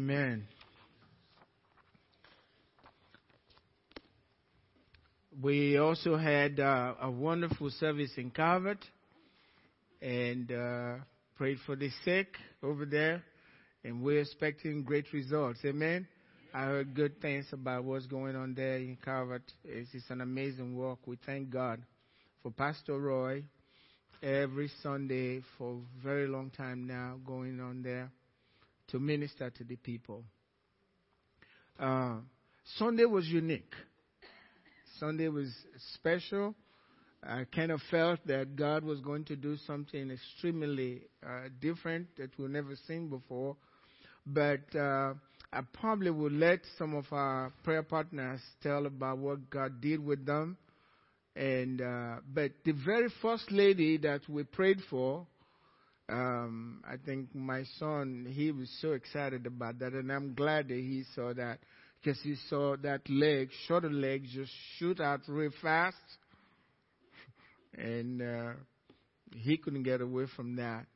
Amen. We also had uh, a wonderful service in Calvert and uh, prayed for the sick over there, and we're expecting great results. Amen. I heard good things about what's going on there in Calvert. It's, it's an amazing work. We thank God for Pastor Roy every Sunday for a very long time now going on there to minister to the people. Uh, Sunday was unique. Sunday was special. I kind of felt that God was going to do something extremely uh, different that we've never seen before. But uh, I probably will let some of our prayer partners tell about what God did with them. And uh, but the very first lady that we prayed for, um, I think my son, he was so excited about that, and I'm glad that he saw that because he saw that leg, shorter leg, just shoot out real fast, and uh, he couldn't get away from that.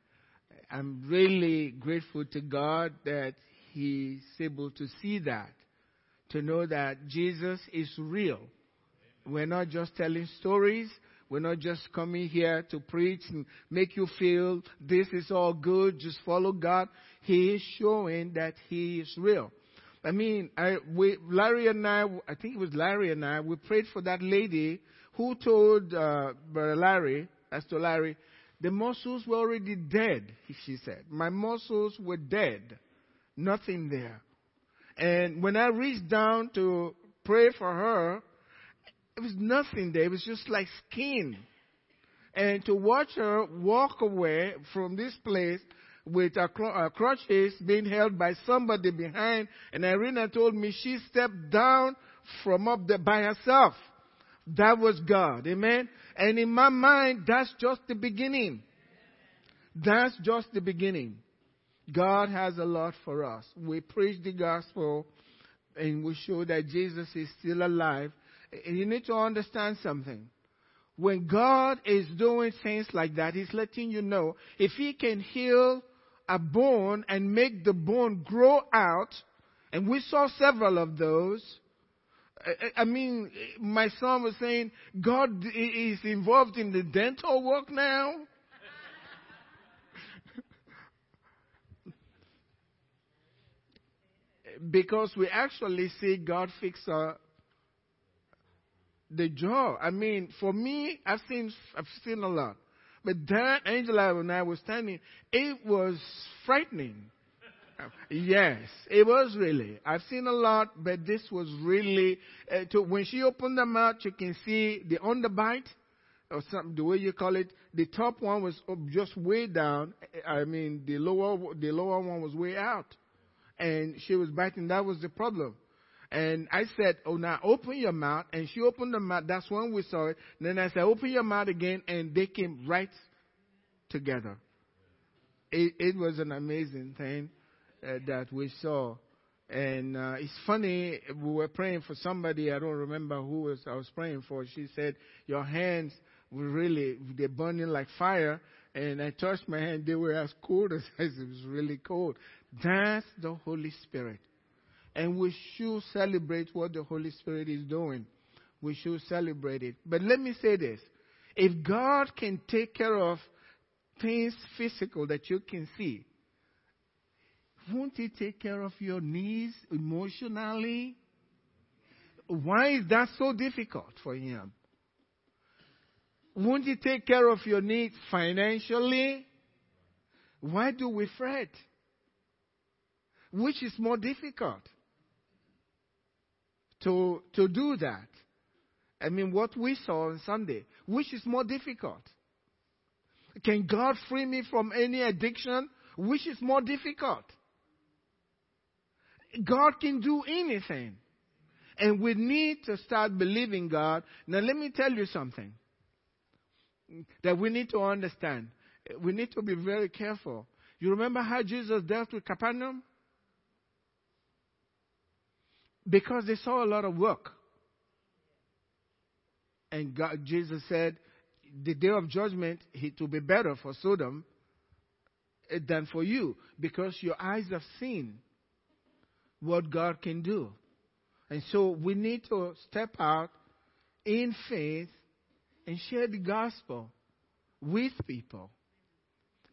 I'm really grateful to God that he's able to see that, to know that Jesus is real. We're not just telling stories. We're not just coming here to preach and make you feel this is all good, just follow God. He is showing that He is real. I mean, I, we, Larry and I, I think it was Larry and I, we prayed for that lady who told uh, Larry, as to Larry, the muscles were already dead, she said. My muscles were dead. Nothing there. And when I reached down to pray for her, it was nothing there. It was just like skin. And to watch her walk away from this place with her, her crutches being held by somebody behind, and Irina told me she stepped down from up there by herself. That was God. Amen. And in my mind, that's just the beginning. That's just the beginning. God has a lot for us. We preach the gospel and we show that Jesus is still alive you need to understand something. When God is doing things like that, He's letting you know if He can heal a bone and make the bone grow out, and we saw several of those. I mean, my son was saying, God is involved in the dental work now. because we actually see God fix a, the jaw. I mean, for me, I've seen I've seen a lot, but that Angela and I were standing, it was frightening. yes, it was really. I've seen a lot, but this was really. Uh, to, when she opened the mouth, you can see the underbite, or something, the way you call it. The top one was just way down. I mean, the lower the lower one was way out, and she was biting. That was the problem. And I said, Oh, now open your mouth. And she opened the mouth. That's when we saw it. And then I said, Open your mouth again. And they came right together. It, it was an amazing thing uh, that we saw. And uh, it's funny, we were praying for somebody, I don't remember who was I was praying for. She said, Your hands were really, they're burning like fire. And I touched my hand, they were as cold as it was really cold. That's the Holy Spirit. And we should celebrate what the Holy Spirit is doing. We should celebrate it. But let me say this. If God can take care of things physical that you can see, won't He take care of your needs emotionally? Why is that so difficult for Him? Won't He take care of your needs financially? Why do we fret? Which is more difficult? To, to do that. I mean, what we saw on Sunday, which is more difficult? Can God free me from any addiction? Which is more difficult? God can do anything. And we need to start believing God. Now, let me tell you something that we need to understand. We need to be very careful. You remember how Jesus dealt with Capernaum? Because they saw a lot of work. And God, Jesus said, the day of judgment, it will be better for Sodom eh, than for you because your eyes have seen. what God can do. And so we need to step out in faith and share the gospel with people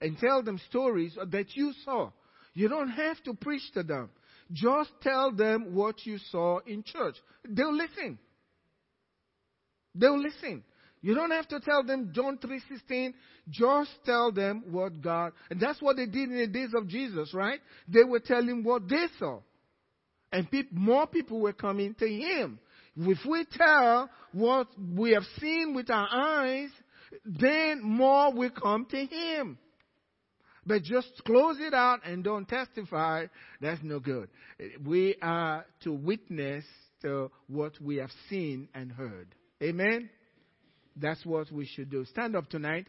and tell them stories that you saw. You don't have to preach to them. Just tell them what you saw in church. They'll listen. They'll listen. You don't have to tell them John 3:16. Just tell them what God. And that's what they did in the days of Jesus, right? They were telling what they saw. And more people were coming to him. If we tell what we have seen with our eyes, then more will come to him. But just close it out and don't testify, that's no good. We are to witness to what we have seen and heard. Amen? That's what we should do. Stand up tonight.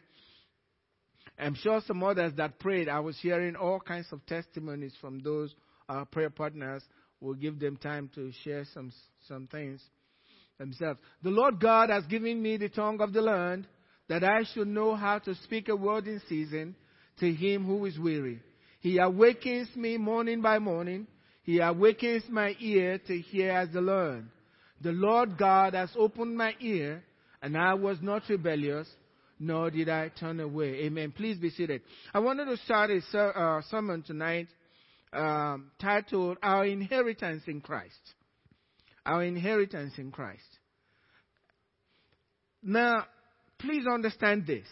I'm sure some others that prayed, I was hearing all kinds of testimonies from those uh, prayer partners. We'll give them time to share some, some things themselves. The Lord God has given me the tongue of the learned that I should know how to speak a word in season to him who is weary. He awakens me morning by morning. He awakens my ear to hear as the learned. The Lord God has opened my ear, and I was not rebellious, nor did I turn away. Amen. Please be seated. I wanted to start a ser- uh, sermon tonight um, titled Our Inheritance in Christ. Our Inheritance in Christ. Now, please understand this.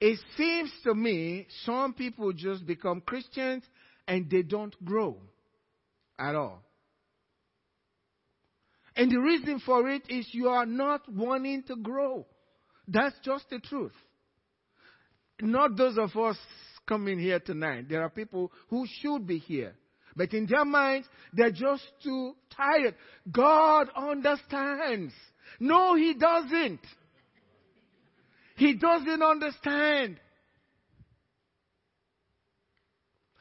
It seems to me some people just become Christians and they don't grow at all. And the reason for it is you are not wanting to grow. That's just the truth. Not those of us coming here tonight. There are people who should be here. But in their minds, they're just too tired. God understands. No, He doesn't. He doesn't understand.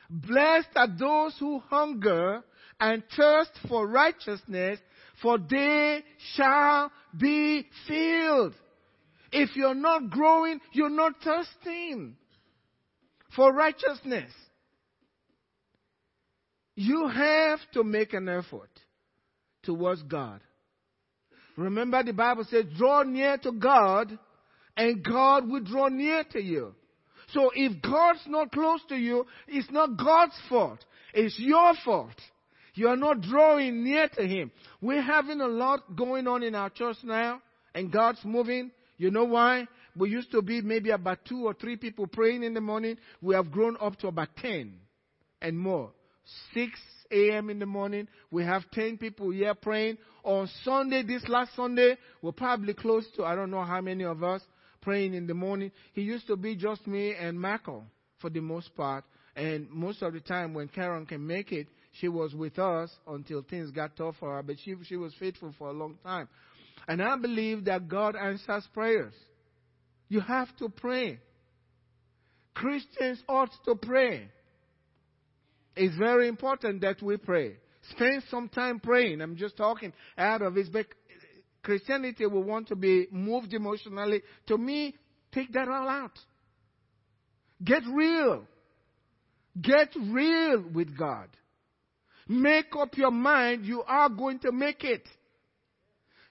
Blessed are those who hunger and thirst for righteousness, for they shall be filled. If you're not growing, you're not thirsting for righteousness. You have to make an effort towards God. Remember, the Bible says, draw near to God, and God will draw near to you. So if God's not close to you, it's not God's fault. It's your fault. You are not drawing near to Him. We're having a lot going on in our church now, and God's moving. You know why? We used to be maybe about two or three people praying in the morning. We have grown up to about 10 and more. 6 a.m. in the morning, we have 10 people here praying. On Sunday, this last Sunday, we're probably close to, I don't know how many of us praying in the morning. He used to be just me and Michael for the most part. And most of the time when Karen can make it, she was with us until things got tough for her. But she, she was faithful for a long time. And I believe that God answers prayers. You have to pray. Christians ought to pray. It's very important that we pray. Spend some time praying. I'm just talking out of it, Christianity will want to be moved emotionally. To me, take that all out. Get real. Get real with God. Make up your mind you are going to make it.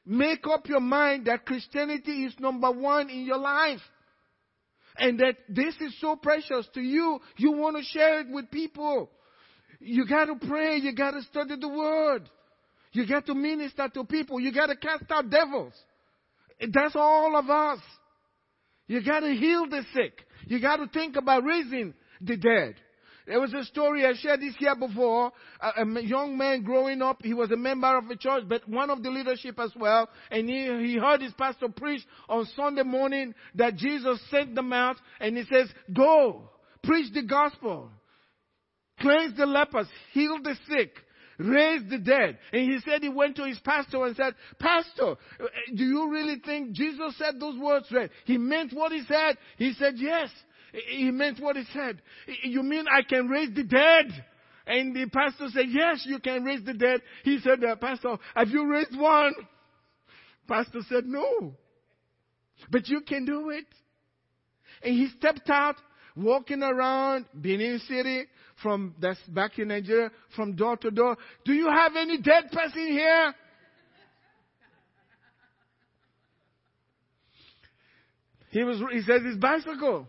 Make up your mind that Christianity is number one in your life. And that this is so precious to you, you want to share it with people. You gotta pray, you gotta study the word. You got to minister to people. You got to cast out devils. That's all of us. You got to heal the sick. You got to think about raising the dead. There was a story, I shared this year before. A, a, young man growing up, he was a member of a church, but one of the leadership as well. And he, he heard his pastor preach on Sunday morning that Jesus sent them out and he says, go, preach the gospel, cleanse the lepers, heal the sick, raised the dead. And he said he went to his pastor and said, Pastor, do you really think Jesus said those words right? He meant what he said. He said, yes. He meant what he said. You mean I can raise the dead? And the pastor said, yes, you can raise the dead. He said, uh, Pastor, have you raised one? Pastor said, no. But you can do it. And he stepped out walking around Benin City, from that's back in Nigeria, from door to door. Do you have any dead person here? He was. He said his bicycle.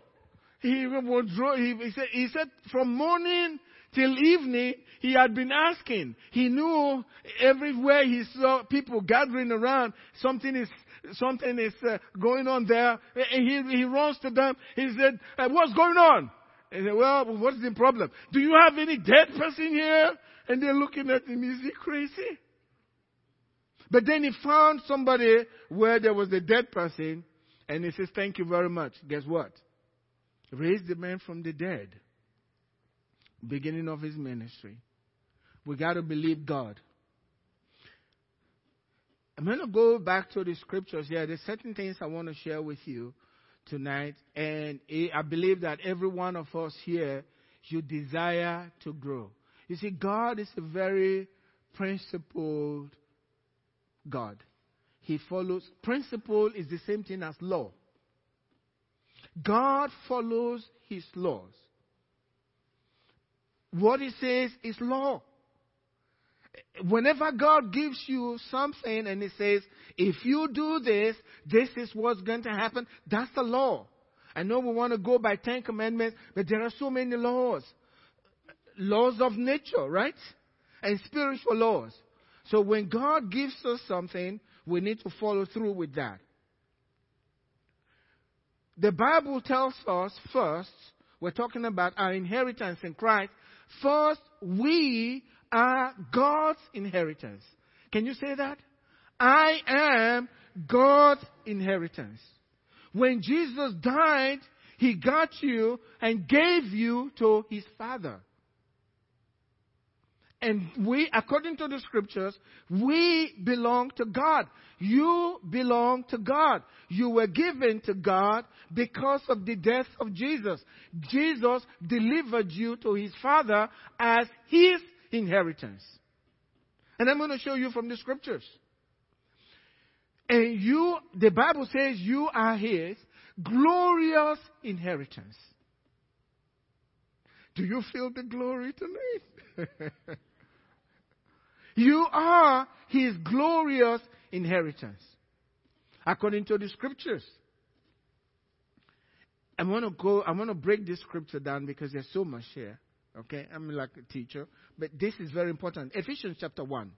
He was. He, he said. He said from morning till evening he had been asking. He knew everywhere he saw people gathering around, something is something is uh, going on there. He he runs to them. He said, uh, "What's going on?" And said, "Well, what's the problem? Do you have any dead person here?" And they're looking at him. Is he crazy? But then he found somebody where there was a dead person, and he says, "Thank you very much." Guess what? Raised the man from the dead beginning of his ministry. We got to believe God. I'm going to go back to the scriptures here. There's certain things I want to share with you tonight, and I believe that every one of us here should desire to grow. You see, God is a very principled God. He follows, principle is the same thing as law. God follows his laws. What he says is law. Whenever God gives you something and he says, if you do this, this is what's going to happen, that's the law. I know we want to go by Ten Commandments, but there are so many laws. Laws of nature, right? And spiritual laws. So when God gives us something, we need to follow through with that. The Bible tells us first, we're talking about our inheritance in Christ, First, we are God's inheritance. Can you say that? I am God's inheritance. When Jesus died, he got you and gave you to his Father. And we, according to the scriptures, we belong to God. You belong to God. You were given to God because of the death of Jesus. Jesus delivered you to his Father as his inheritance. And I'm going to show you from the scriptures. And you, the Bible says you are his glorious inheritance. Do you feel the glory tonight? You are his glorious inheritance. According to the scriptures. I'm going to go, I'm going to break this scripture down because there's so much here. Okay? I'm like a teacher. But this is very important. Ephesians chapter 1.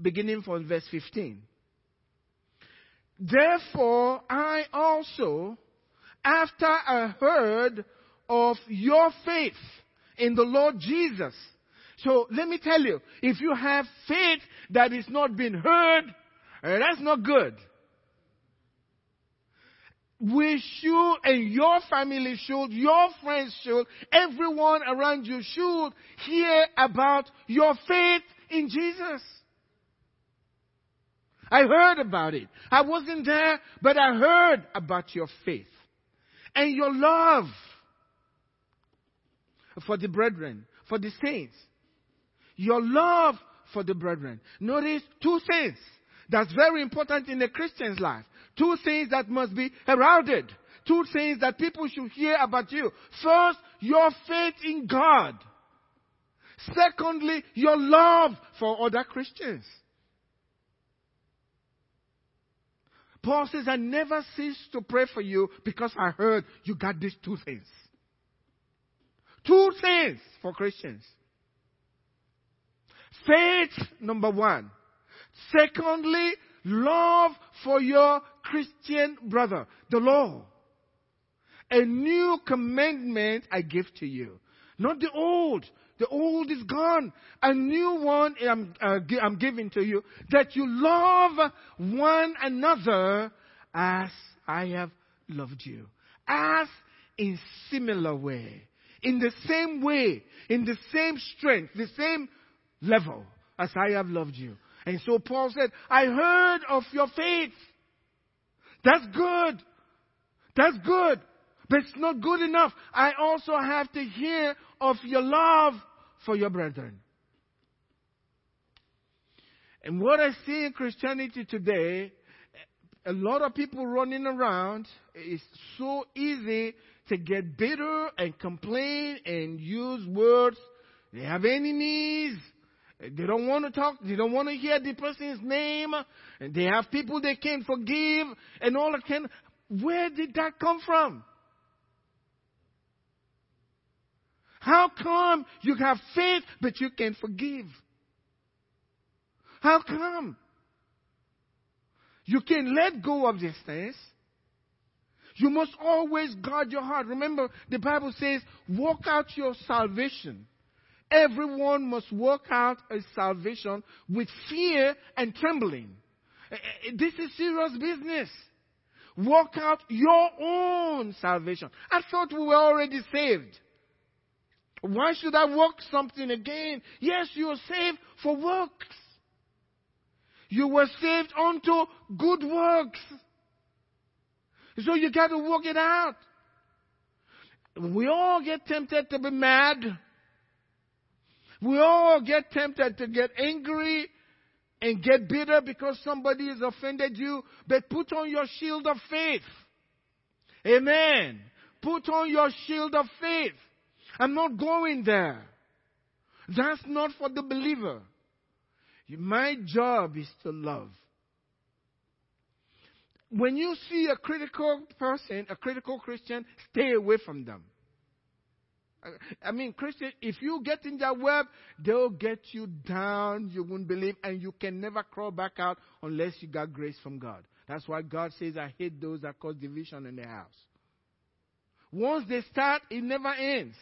Beginning from verse 15. Therefore, I also, after I heard of your faith in the Lord Jesus, so let me tell you, if you have faith that is not being heard, that's not good. We should, and your family should, your friends should, everyone around you should hear about your faith in Jesus. I heard about it. I wasn't there, but I heard about your faith and your love for the brethren, for the saints your love for the brethren. Notice two things that's very important in a Christian's life. Two things that must be heralded. Two things that people should hear about you. First, your faith in God. Secondly, your love for other Christians. Paul says, I never cease to pray for you because I heard you got these two things. Two things for Christians. Faith, number one. Secondly, love for your Christian brother, the law. A new commandment I give to you. Not the old. The old is gone. A new one I'm, uh, I'm giving to you. That you love one another as I have loved you. As in similar way. In the same way. In the same strength. The same level as I have loved you. And so Paul said, I heard of your faith. That's good. That's good. But it's not good enough. I also have to hear of your love for your brethren. And what I see in Christianity today, a lot of people running around, it's so easy to get bitter and complain and use words. They have enemies. They don't want to talk. They don't want to hear the person's name. And they have people they can't forgive and all that kind. Where did that come from? How come you have faith but you can't forgive? How come? You can let go of these things. You must always guard your heart. Remember, the Bible says, walk out your salvation. Everyone must work out a salvation with fear and trembling. Eh, eh, this is serious business. Work out your own salvation. I thought we were already saved. Why should I work something again? Yes, you are saved for works. You were saved unto good works. So you got to work it out. We all get tempted to be mad. We all get tempted to get angry and get bitter because somebody has offended you. But put on your shield of faith. Amen. Put on your shield of faith. I'm not going there. That's not for the believer. My job is to love. When you see a critical person, a critical Christian, stay away from them. I mean, Christian, if you get in their web, they'll get you down, you won't believe, and you can never crawl back out unless you got grace from God. That's why God says, I hate those that cause division in the house. Once they start, it never ends.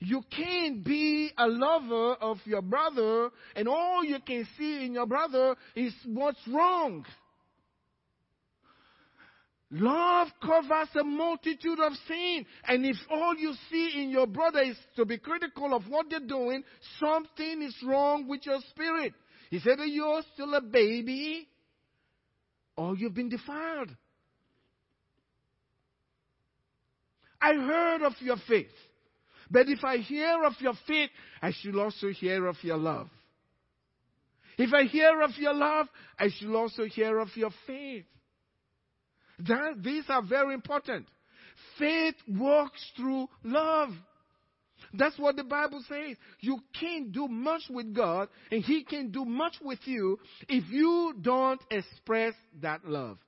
You can't be a lover of your brother and all you can see in your brother is what's wrong. Love covers a multitude of sin. And if all you see in your brother is to be critical of what they're doing, something is wrong with your spirit. He said you're still a baby or you've been defiled. I heard of your faith. But if I hear of your faith, I should also hear of your love. If I hear of your love, I should also hear of your faith. That, these are very important. Faith works through love. That's what the Bible says. You can't do much with God, and He can do much with you if you don't express that love.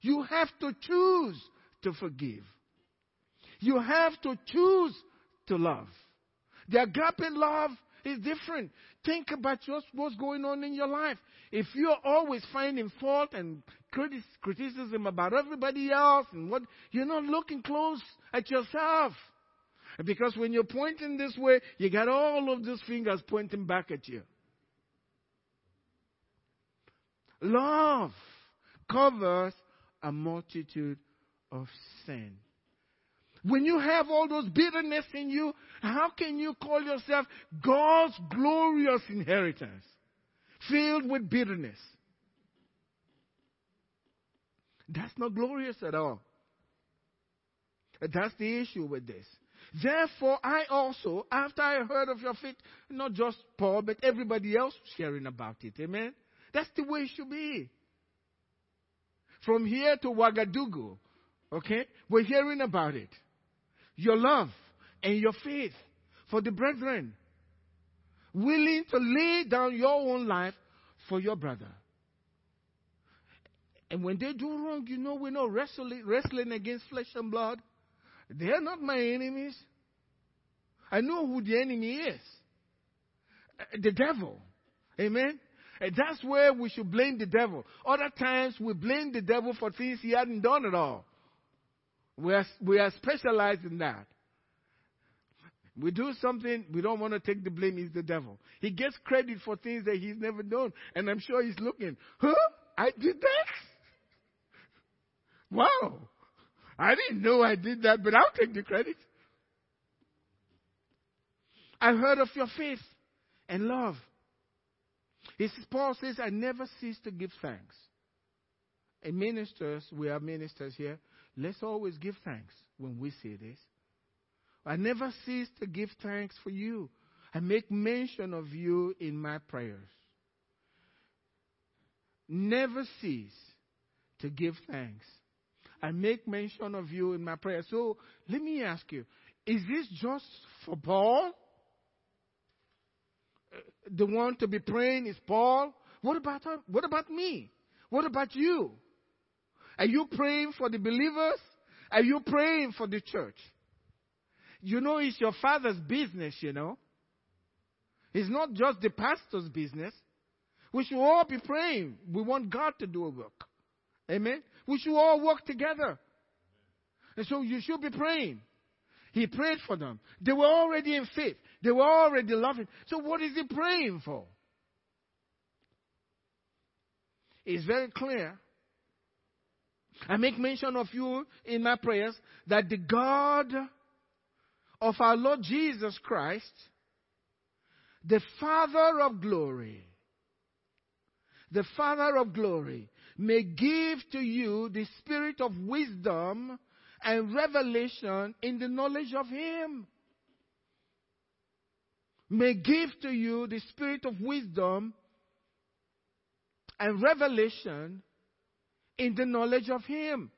You have to choose to forgive. You have to choose to love. The agape love is different. Think about just what's going on in your life. If you're always finding fault and criticism about everybody else and what, you're not looking close at yourself. Because when you're pointing this way, you got all of those fingers pointing back at you. Love covers a multitude of sin. When you have all those bitterness in you, how can you call yourself God's glorious inheritance? Filled with bitterness. That's not glorious at all. That's the issue with this. Therefore, I also, after I heard of your faith, not just Paul, but everybody else sharing about it. Amen? That's the way it should be. From here to Ouagadougou, okay, we're hearing about it your love and your faith for the brethren. Willing to lay down your own life for your brother. And when they do wrong, you know we're not wrestling, wrestling against flesh and blood. They're not my enemies. I know who the enemy is. Uh, the devil. Amen? And that's where we should blame the devil. Other times we blame the devil for things he hadn't done at all. We are, we are specialized in that. We do something, we don't want to take the blame, he's the devil. He gets credit for things that he's never done. And I'm sure he's looking, huh? I did that? Wow. I didn't know I did that, but I'll take the credit. I heard of your faith and love. It's, Paul says, I never cease to give thanks. And ministers, we are ministers here, Let's always give thanks when we say this. I never cease to give thanks for you. I make mention of you in my prayers. Never cease to give thanks. I make mention of you in my prayers. So let me ask you, is this just for Paul? Uh, the one to be praying is Paul. What about what about me? What about you? Are you praying for the believers? Are you praying for the church? You know, it's your father's business, you know. It's not just the pastor's business. We should all be praying. We want God to do a work. Amen. We should all work together. And so you should be praying. He prayed for them. They were already in faith. They were already loving. So what is he praying for? It's very clear. I make mention of you in my prayers that the God of our Lord Jesus Christ, the Father of glory, the Father of glory, may give to you the spirit of wisdom and revelation in the knowledge of Him. May give to you the spirit of wisdom and revelation in the knowledge of Him.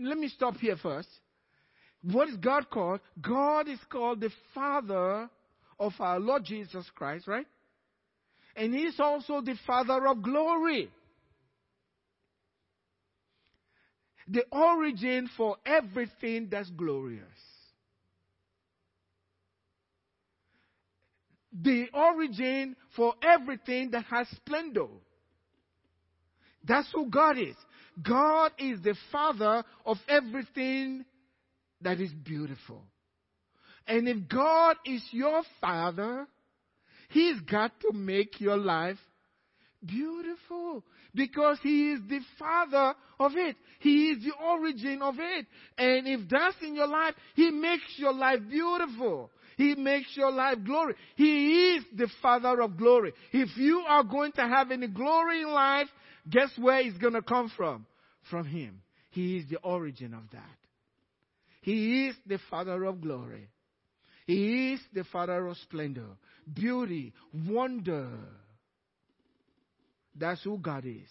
let me stop here first. What is God called? God is called the Father of our Lord Jesus Christ, right? And He's also the Father of glory. The origin for everything that's glorious. The origin for everything that has splendor. That's who God is. God is the Father of everything that is beautiful. And if God is your Father, He's got to make your life beautiful because He is the Father of it. He is the origin of it. And if that's in your life, He makes your life beautiful. He makes your life glory. He is the Father of glory. If you are going to have any glory in life, guess where it's going to come from? From Him. He is the origin of that. He is the Father of glory. He is the Father of splendor, beauty, wonder. That's who God is.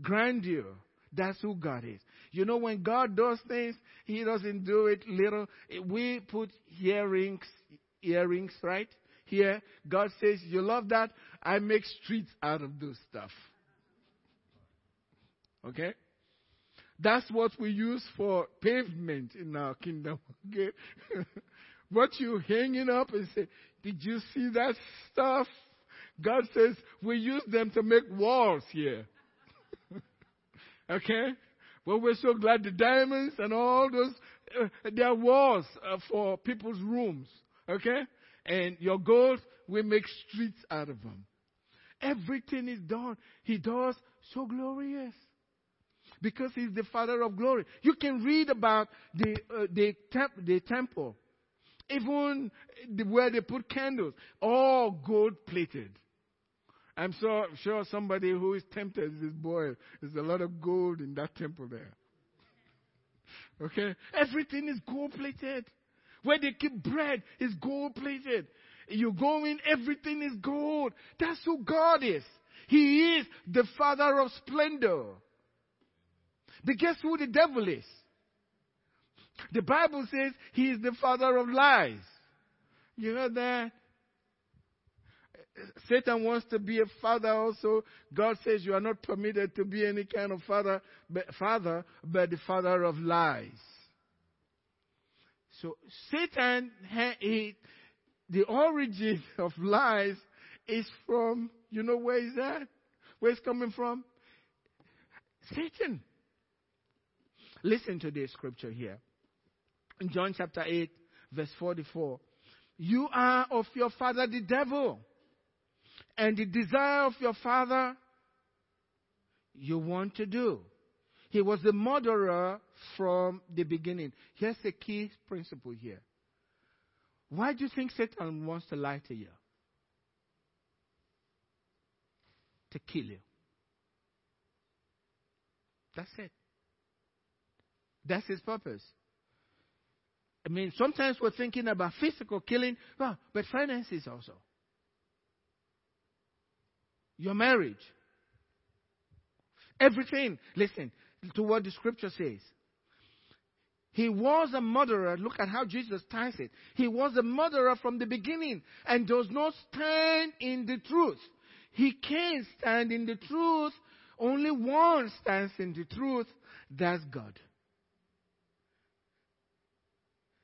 Grandeur. That's who God is. You know, when God does things, He doesn't do it little. We put earrings, earrings, right? Here, God says, You love that? I make streets out of those stuff. Okay? That's what we use for pavement in our kingdom. Okay? what you hanging up and say, Did you see that stuff? God says we use them to make walls here. okay? Well, we're so glad the diamonds and all those, uh, they're walls uh, for people's rooms. Okay? And your gold, we make streets out of them. Everything is done. He does so glorious. Because he's the Father of glory. You can read about the, uh, the, temp- the temple. Even the, where they put candles. All gold plated. I'm so, sure somebody who is tempted is this boy. There's a lot of gold in that temple there. Okay? Everything is gold plated. Where they keep bread is gold plated. You go in, everything is gold. That's who God is. He is the Father of splendor. But guess who the devil is? The Bible says he is the father of lies. You heard that? Satan wants to be a father also. God says you are not permitted to be any kind of father, but, father, but the father of lies. So Satan, he, the origin of lies is from, you know where is that? Where it's coming from? Satan. Listen to this scripture here. In John chapter 8, verse 44. You are of your father the devil and the desire of your father you want to do. He was the murderer from the beginning. Here's a key principle here. Why do you think Satan wants to lie to you? To kill you. That's it. That's his purpose. I mean, sometimes we're thinking about physical killing, well, but finances also your marriage. Everything. Listen to what the scripture says. He was a murderer. Look at how Jesus ties it. He was a murderer from the beginning and does not stand in the truth. He can't stand in the truth. Only one stands in the truth. That's God.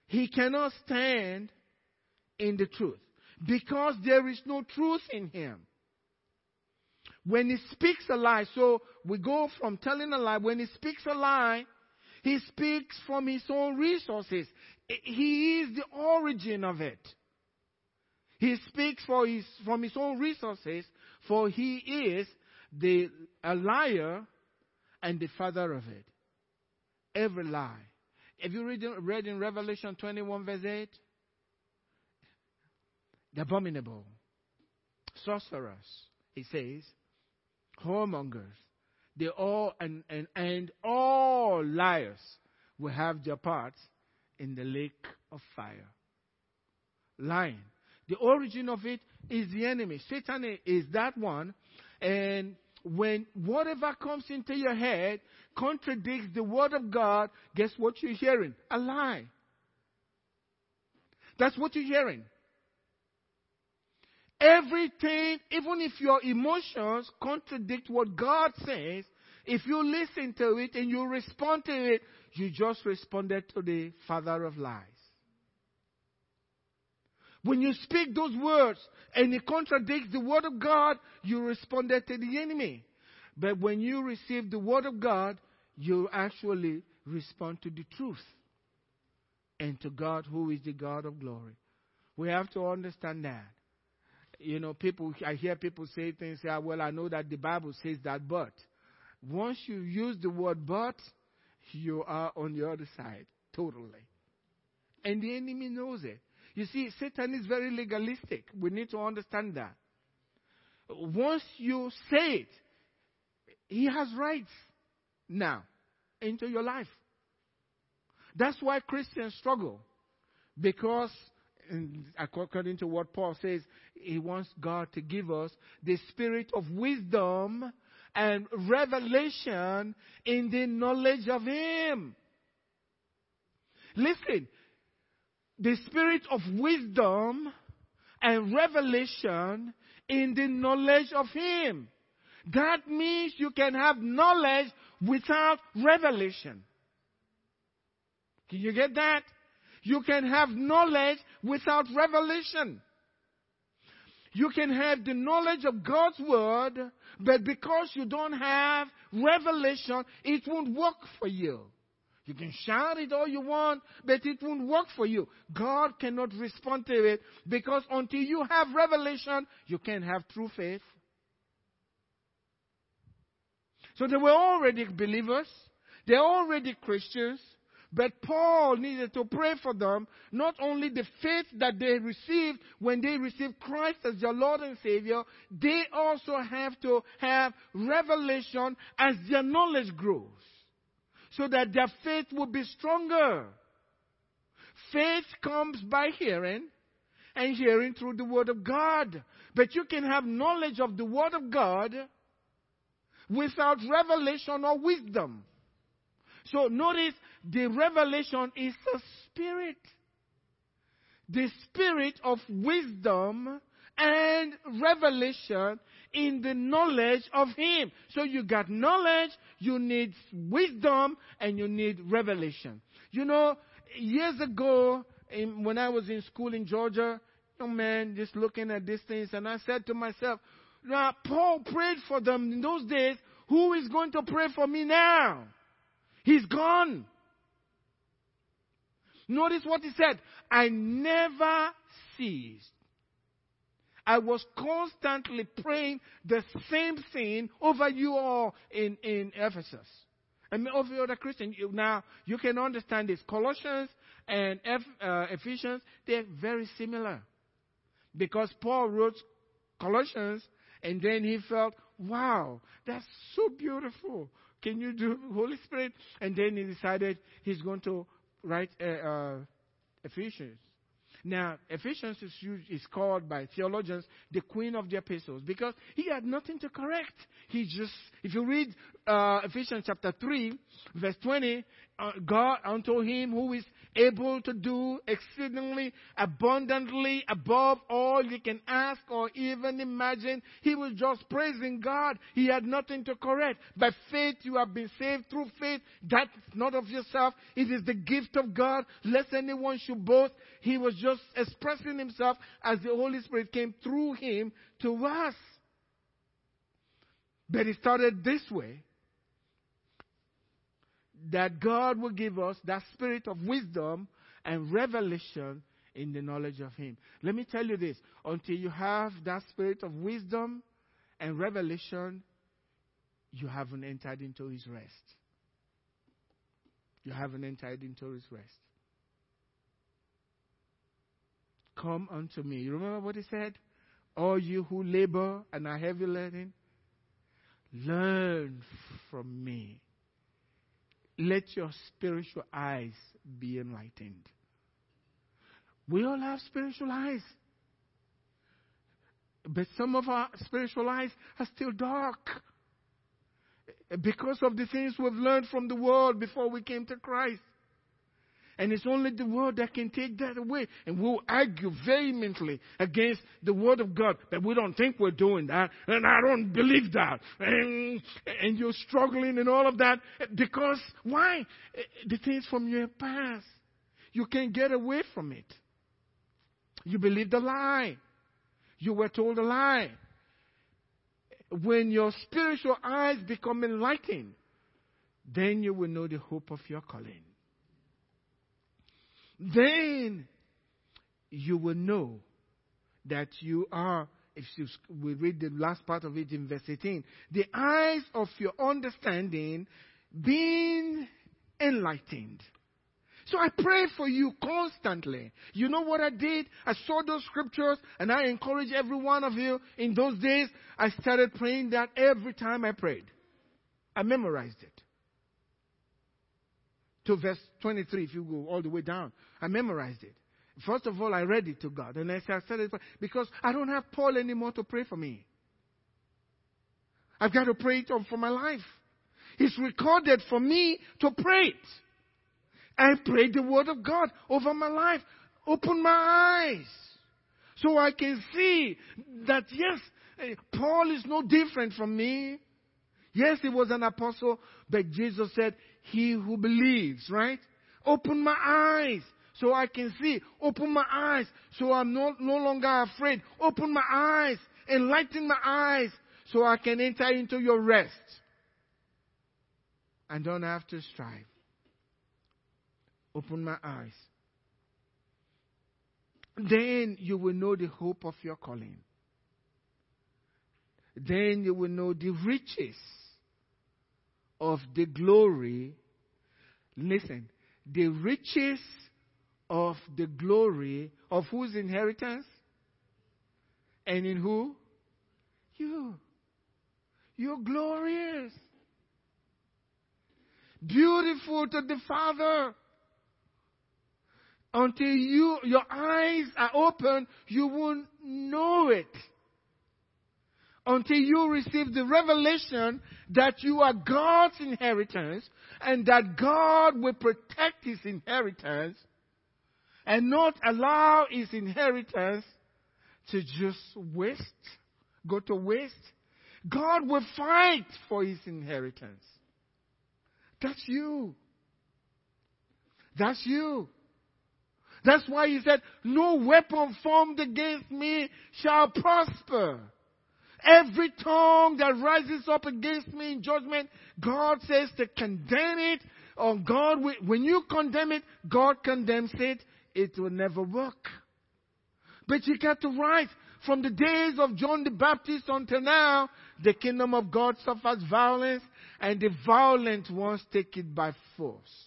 He cannot stand in the truth because there is no truth in him. When he speaks a lie, so we go from telling a lie, when he speaks a lie, he speaks from his own resources. He is the origin of it. He speaks for his, from his own resources, for he is the a liar and the father of it. Every lie. Have you read, read in Revelation 21, verse 8? The abominable, sorcerers, he says, whoremongers, they all and, and, and all liars will have their parts in the lake of fire. Lying. The origin of it is the enemy. Satan is that one. And when whatever comes into your head contradicts the word of God, guess what you're hearing? A lie. That's what you're hearing. Everything, even if your emotions contradict what God says, if you listen to it and you respond to it, you just responded to the father of lies. When you speak those words and it contradicts the word of God, you responded to the enemy. But when you receive the word of God, you actually respond to the truth and to God who is the God of glory. We have to understand that. You know, people, I hear people say things, say, well, I know that the Bible says that, but once you use the word but, you are on the other side, totally. And the enemy knows it. You see, Satan is very legalistic. We need to understand that. Once you say it, he has rights now into your life. That's why Christians struggle. Because, according to what Paul says, he wants God to give us the spirit of wisdom and revelation in the knowledge of Him. Listen, the spirit of wisdom and revelation in the knowledge of Him. That means you can have knowledge without revelation. Can you get that? You can have knowledge without revelation. You can have the knowledge of God's Word, but because you don't have revelation, it won't work for you. You can shout it all you want, but it won't work for you. God cannot respond to it because until you have revelation, you can't have true faith. So they were already believers. They're already Christians. But Paul needed to pray for them, not only the faith that they received when they received Christ as their Lord and Savior, they also have to have revelation as their knowledge grows, so that their faith will be stronger. Faith comes by hearing, and hearing through the Word of God. But you can have knowledge of the Word of God without revelation or wisdom. So notice the revelation is a spirit. The spirit of wisdom and revelation in the knowledge of Him. So you got knowledge, you need wisdom, and you need revelation. You know, years ago, in, when I was in school in Georgia, young man, just looking at these things, and I said to myself, now, Paul prayed for them in those days. Who is going to pray for me now? He's gone. Notice what he said. I never ceased. I was constantly praying the same thing over you all in, in Ephesus. And over other Christians. Now, you can understand this. Colossians and uh, Ephesians, they're very similar. Because Paul wrote Colossians and then he felt, wow, that's so beautiful. Can you do Holy Spirit? And then he decided he's going to write uh, uh, Ephesians. Now, Ephesians is, used, is called by theologians the queen of the epistles because he had nothing to correct. He just, if you read uh, Ephesians chapter 3, verse 20, uh, God unto him who is able to do exceedingly abundantly above all you can ask or even imagine. He was just praising God. He had nothing to correct. By faith you have been saved through faith. That's not of yourself. It is the gift of God. Lest anyone should boast. He was just expressing himself as the Holy Spirit came through him to us. But he started this way that God will give us that spirit of wisdom and revelation in the knowledge of Him. Let me tell you this until you have that spirit of wisdom and revelation, you haven't entered into His rest. You haven't entered into His rest. Come unto me. You remember what He said? All you who labor and are heavy laden, learn from me let your spiritual eyes be enlightened. We all have spiritual eyes. But some of our spiritual eyes are still dark because of the things we've learned from the world before we came to Christ. And it's only the word that can take that away. And we'll argue vehemently against the word of God that we don't think we're doing that. And I don't believe that. And, and you're struggling and all of that. Because why? The things from your past. You can't get away from it. You believe the lie. You were told a lie. When your spiritual eyes become enlightened, then you will know the hope of your calling then you will know that you are, if you, we read the last part of it in verse 18, the eyes of your understanding being enlightened. So I pray for you constantly. You know what I did? I saw those scriptures and I encourage every one of you in those days. I started praying that every time I prayed. I memorized it to verse 23, if you go all the way down. I memorized it. First of all, I read it to God. And I started because I don't have Paul anymore to pray for me. I've got to pray it for my life. It's recorded for me to pray it. I pray the word of God over my life. Open my eyes so I can see that yes, eh, Paul is no different from me. Yes, he was an apostle, but Jesus said he who believes, right? Open my eyes so I can see. Open my eyes so I'm no, no longer afraid. Open my eyes. Enlighten my eyes so I can enter into your rest. And don't have to strive. Open my eyes. Then you will know the hope of your calling. Then you will know the riches of the glory, listen, the riches of the glory of whose inheritance? And in who? You. You're glorious. Beautiful to the Father. Until you, your eyes are open, you won't know it until you receive the revelation that you are God's inheritance and that God will protect his inheritance and not allow his inheritance to just waste, go to waste. God will fight for his inheritance. That's you. That's you. That's why he said, no weapon formed against me shall prosper. Every tongue that rises up against me in judgment, God says to condemn it. Or God, when you condemn it, God condemns it. It will never work. But you got to rise. From the days of John the Baptist until now, the kingdom of God suffers violence, and the violent ones take it by force.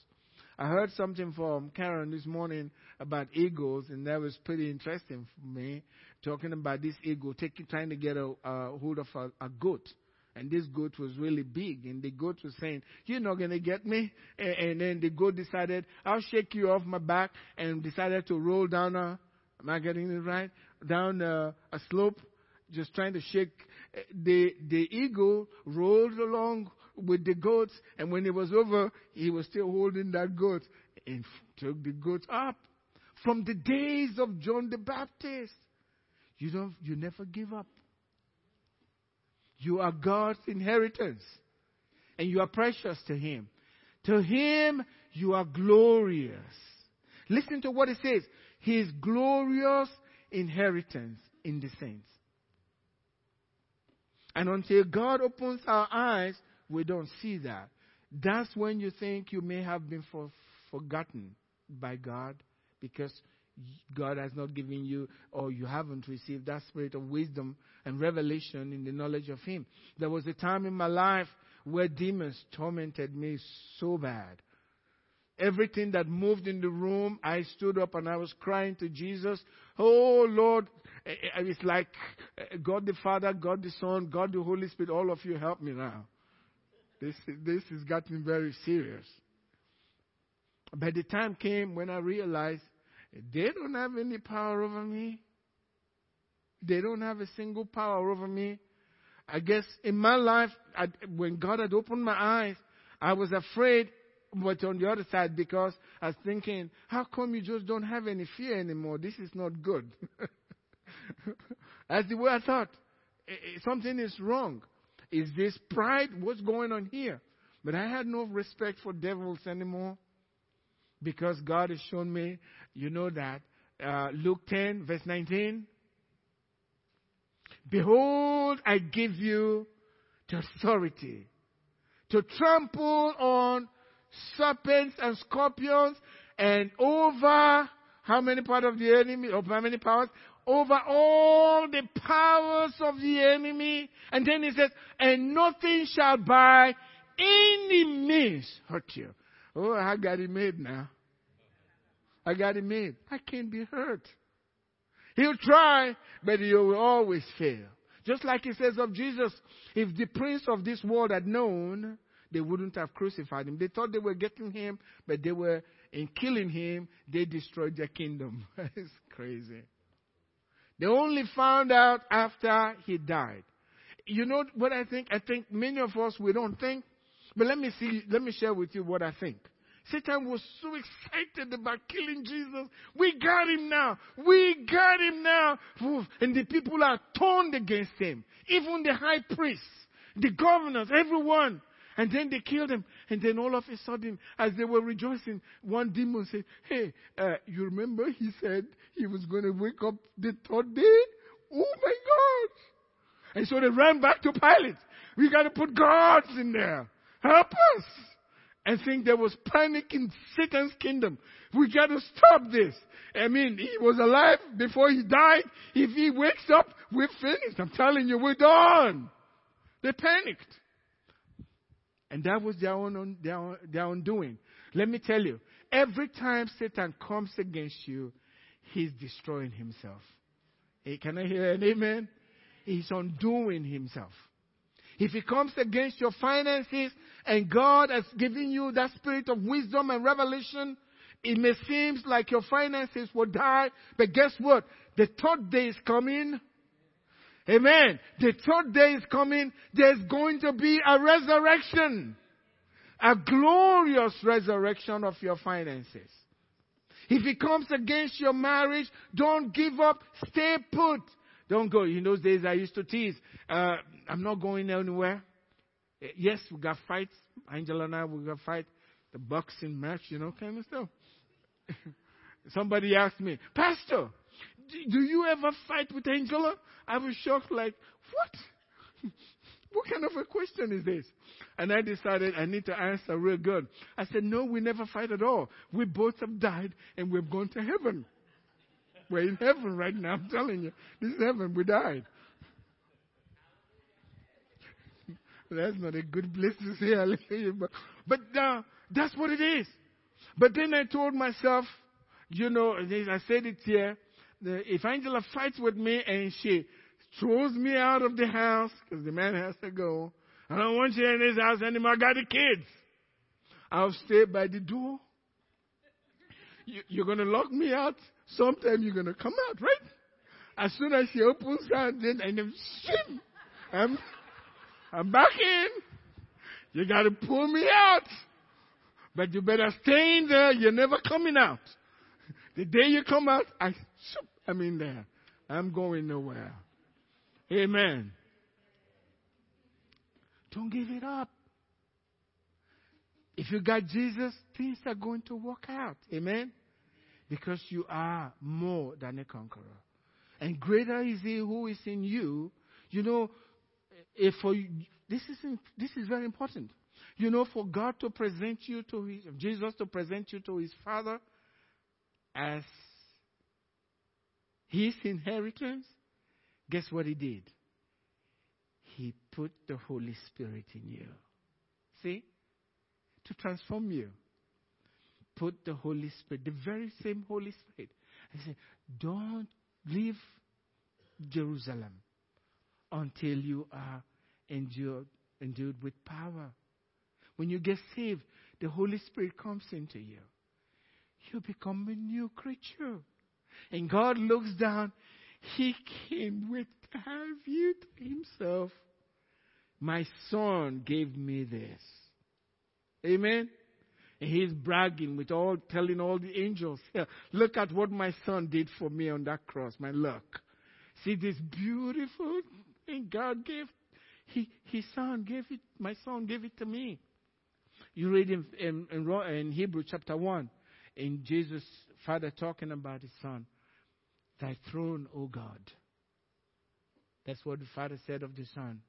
I heard something from Karen this morning about eagles, and that was pretty interesting for me talking about this eagle taking, trying to get a, a hold of a, a, goat. And this goat was really big, and the goat was saying, You're not going to get me. And, and, then the goat decided, I'll shake you off my back, and decided to roll down a, Am I getting it right? Down uh, a slope, just trying to shake. The, the eagle rolled along with the goats, and when it was over, he was still holding that goat and took the goat up. From the days of John the Baptist, you don't, you never give up. You are God's inheritance, and you are precious to Him. To Him, you are glorious. Listen to what it says. His glorious inheritance in the saints. And until God opens our eyes, we don't see that. That's when you think you may have been for, forgotten by God because God has not given you or you haven't received that spirit of wisdom and revelation in the knowledge of Him. There was a time in my life where demons tormented me so bad. Everything that moved in the room, I stood up and I was crying to Jesus, Oh Lord, it's like eh, God the Father, God the Son, God the Holy Spirit, all of you help me now. This, this is getting very serious. But the time came when I realized they don't have any power over me. They don't have a single power over me. I guess in my life, I, when God had opened my eyes, I was afraid, but on the other side, because I was thinking, how come you just don't have any fear anymore? This is not good. That's the way I thought. Something is wrong. Is this pride? What's going on here? But I had no respect for devils anymore because God has shown me, you know that. Uh, Luke 10, verse 19. Behold, I give you the authority to trample on serpents and scorpions and over how many part of the enemy, or how many powers? over all the powers of the enemy. And then he says, and nothing shall by any means hurt you. Oh, I got it made now. I got it made. I can't be hurt. He'll try, but he will always fail. Just like he says of Jesus, if the prince of this world had known, they wouldn't have crucified him. They thought they were getting him, but they were in killing him, they destroyed their kingdom. it's crazy. They only found out after he died. You know what I think? I think many of us, we don't think. But let me see, let me share with you what I think. Satan was so excited about killing Jesus. We got him now. We got him now. And the people are turned against him. Even the high priests, the governors, everyone. And then they killed him. And then all of a sudden, as they were rejoicing, one demon said, Hey, uh, you remember he said he was going to wake up the third day? Oh my God. And so they ran back to Pilate. We got to put guards in there. Help us. And think there was panic in Satan's kingdom. We got to stop this. I mean, he was alive before he died. If he wakes up, we're finished. I'm telling you, we're done. They panicked. And that was their own, their, their own doing. Let me tell you, every time Satan comes against you, he's destroying himself. Hey, can I hear an amen? He's undoing himself. If he comes against your finances and God has given you that spirit of wisdom and revelation, it may seem like your finances will die, but guess what? The third day is coming Amen. The third day is coming. There's going to be a resurrection. A glorious resurrection of your finances. If it comes against your marriage, don't give up. Stay put. Don't go. In those days, I used to tease. Uh, I'm not going anywhere. Eh, yes, we got fights. Angela and I, we got fight. The boxing match, you know, kind of stuff. Somebody asked me, Pastor, do you ever fight with Angela? I was shocked, like, what? what kind of a question is this? And I decided I need to answer real good. I said, no, we never fight at all. We both have died and we've gone to heaven. We're in heaven right now, I'm telling you. This is heaven, we died. That's not a good place to say hallelujah, but, but uh, that's what it is. But then I told myself, you know, I said it here, the, if Angela fights with me and she throws me out of the house, because the man has to go, I don't want you in this house anymore. I got the kids. I'll stay by the door. You, you're going to lock me out sometime you're going to come out, right? As soon as she opens her, then and then, I'm, I'm back in. You got to pull me out. But you better stay in there. You're never coming out. The day you come out, I, I'm in there. I'm going nowhere. Amen. Don't give it up. If you got Jesus, things are going to work out. Amen. Because you are more than a conqueror. And greater is he who is in you. You know, if for you, this is this is very important. You know, for God to present you to his, Jesus to present you to his Father as his inheritance, guess what he did? He put the Holy Spirit in you. See? To transform you. Put the Holy Spirit, the very same Holy Spirit. I said, don't leave Jerusalem until you are endured, endued with power. When you get saved, the Holy Spirit comes into you. You become a new creature. And God looks down. He came with have you to himself. My son gave me this. Amen. And he's bragging with all, telling all the angels, look at what my son did for me on that cross, my luck. See this beautiful thing God gave, he, his son gave it, my son gave it to me. You read in, in, in, in Hebrew chapter 1, in Jesus' father talking about his son, thy throne, O God. That's what the father said of the son.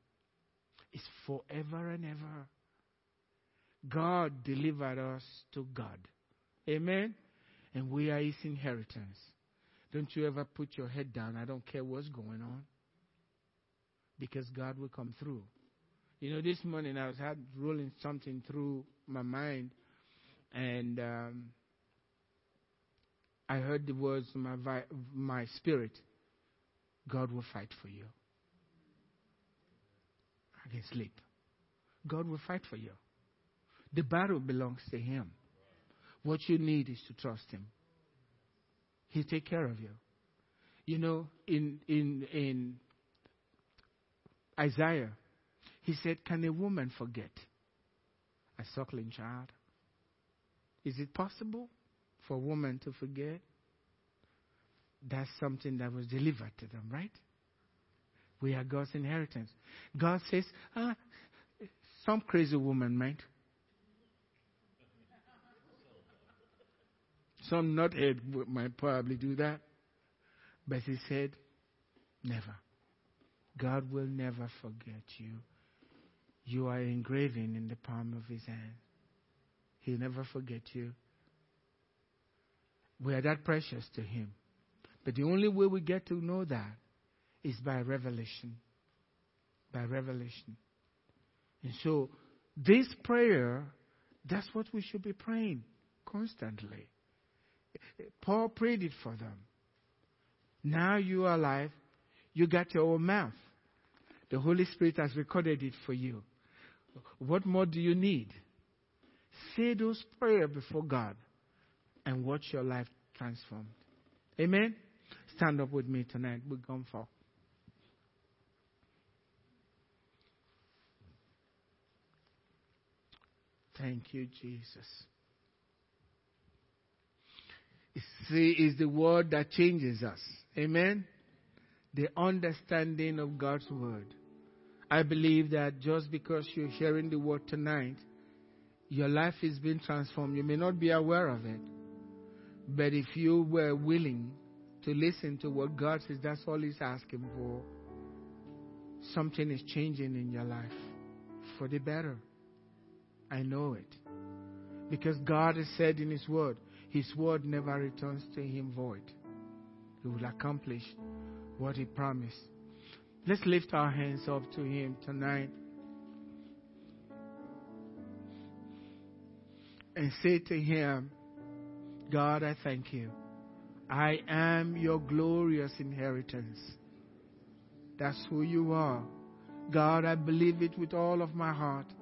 It's forever and ever. God delivered us to God. Amen? And we are his inheritance. Don't you ever put your head down. I don't care what's going on. Because God will come through. You know, this morning I was had rolling something through my mind, and um, I heard the words of my, vi- my spirit God will fight for you. I can sleep. God will fight for you. The battle belongs to Him. What you need is to trust Him. He'll take care of you. You know, in, in, in Isaiah, he said, Can a woman forget a suckling child? Is it possible for a woman to forget? That's something that was delivered to them, right? We are God's inheritance. God says, ah, some crazy woman might. Some nuthead might probably do that. But he said, never. God will never forget you. You are engraving in the palm of his hand. He'll never forget you. We are that precious to him. But the only way we get to know that is by revelation. By revelation. And so, this prayer, that's what we should be praying constantly. Paul prayed it for them. Now you are alive. You got your own mouth. The Holy Spirit has recorded it for you. What more do you need? Say those prayers before God and watch your life transformed. Amen? Stand up with me tonight. We're going for. Thank you, Jesus. See, is the word that changes us. Amen? The understanding of God's word. I believe that just because you're hearing the word tonight, your life is being transformed. You may not be aware of it. But if you were willing to listen to what God says, that's all He's asking for. Something is changing in your life for the better. I know it. Because God has said in His Word, His Word never returns to Him void. He will accomplish what He promised. Let's lift our hands up to Him tonight and say to Him, God, I thank you. I am your glorious inheritance. That's who you are. God, I believe it with all of my heart.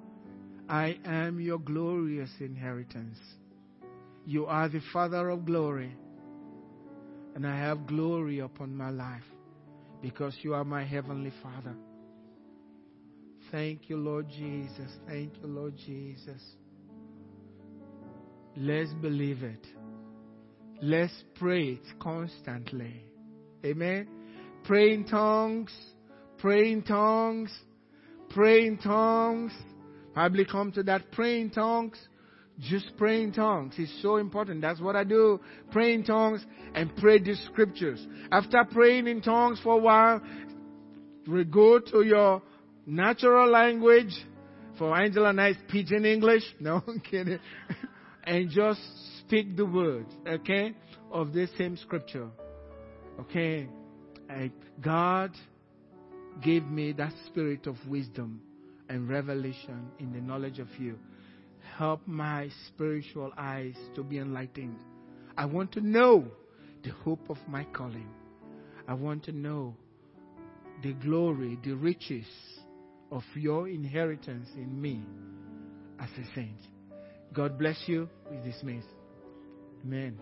I am your glorious inheritance. You are the Father of glory. and I have glory upon my life because you are my heavenly Father. Thank you, Lord Jesus. Thank you, Lord Jesus. Let's believe it. Let's pray it constantly. Amen. Pray in tongues. Pray in tongues. Pray in tongues. Probably come to that pray in tongues. Just pray in tongues. It's so important. That's what I do. Pray in tongues and pray the scriptures. After praying in tongues for a while, we go to your natural language. For Angela and I, pidgin English. No, I'm kidding. and just speak the words, okay, of this same scripture. Okay. I, God gave me that spirit of wisdom and revelation in the knowledge of you. Help my spiritual eyes to be enlightened. I want to know the hope of my calling. I want to know the glory, the riches of your inheritance in me as a saint. God bless you. We dismiss. Amen.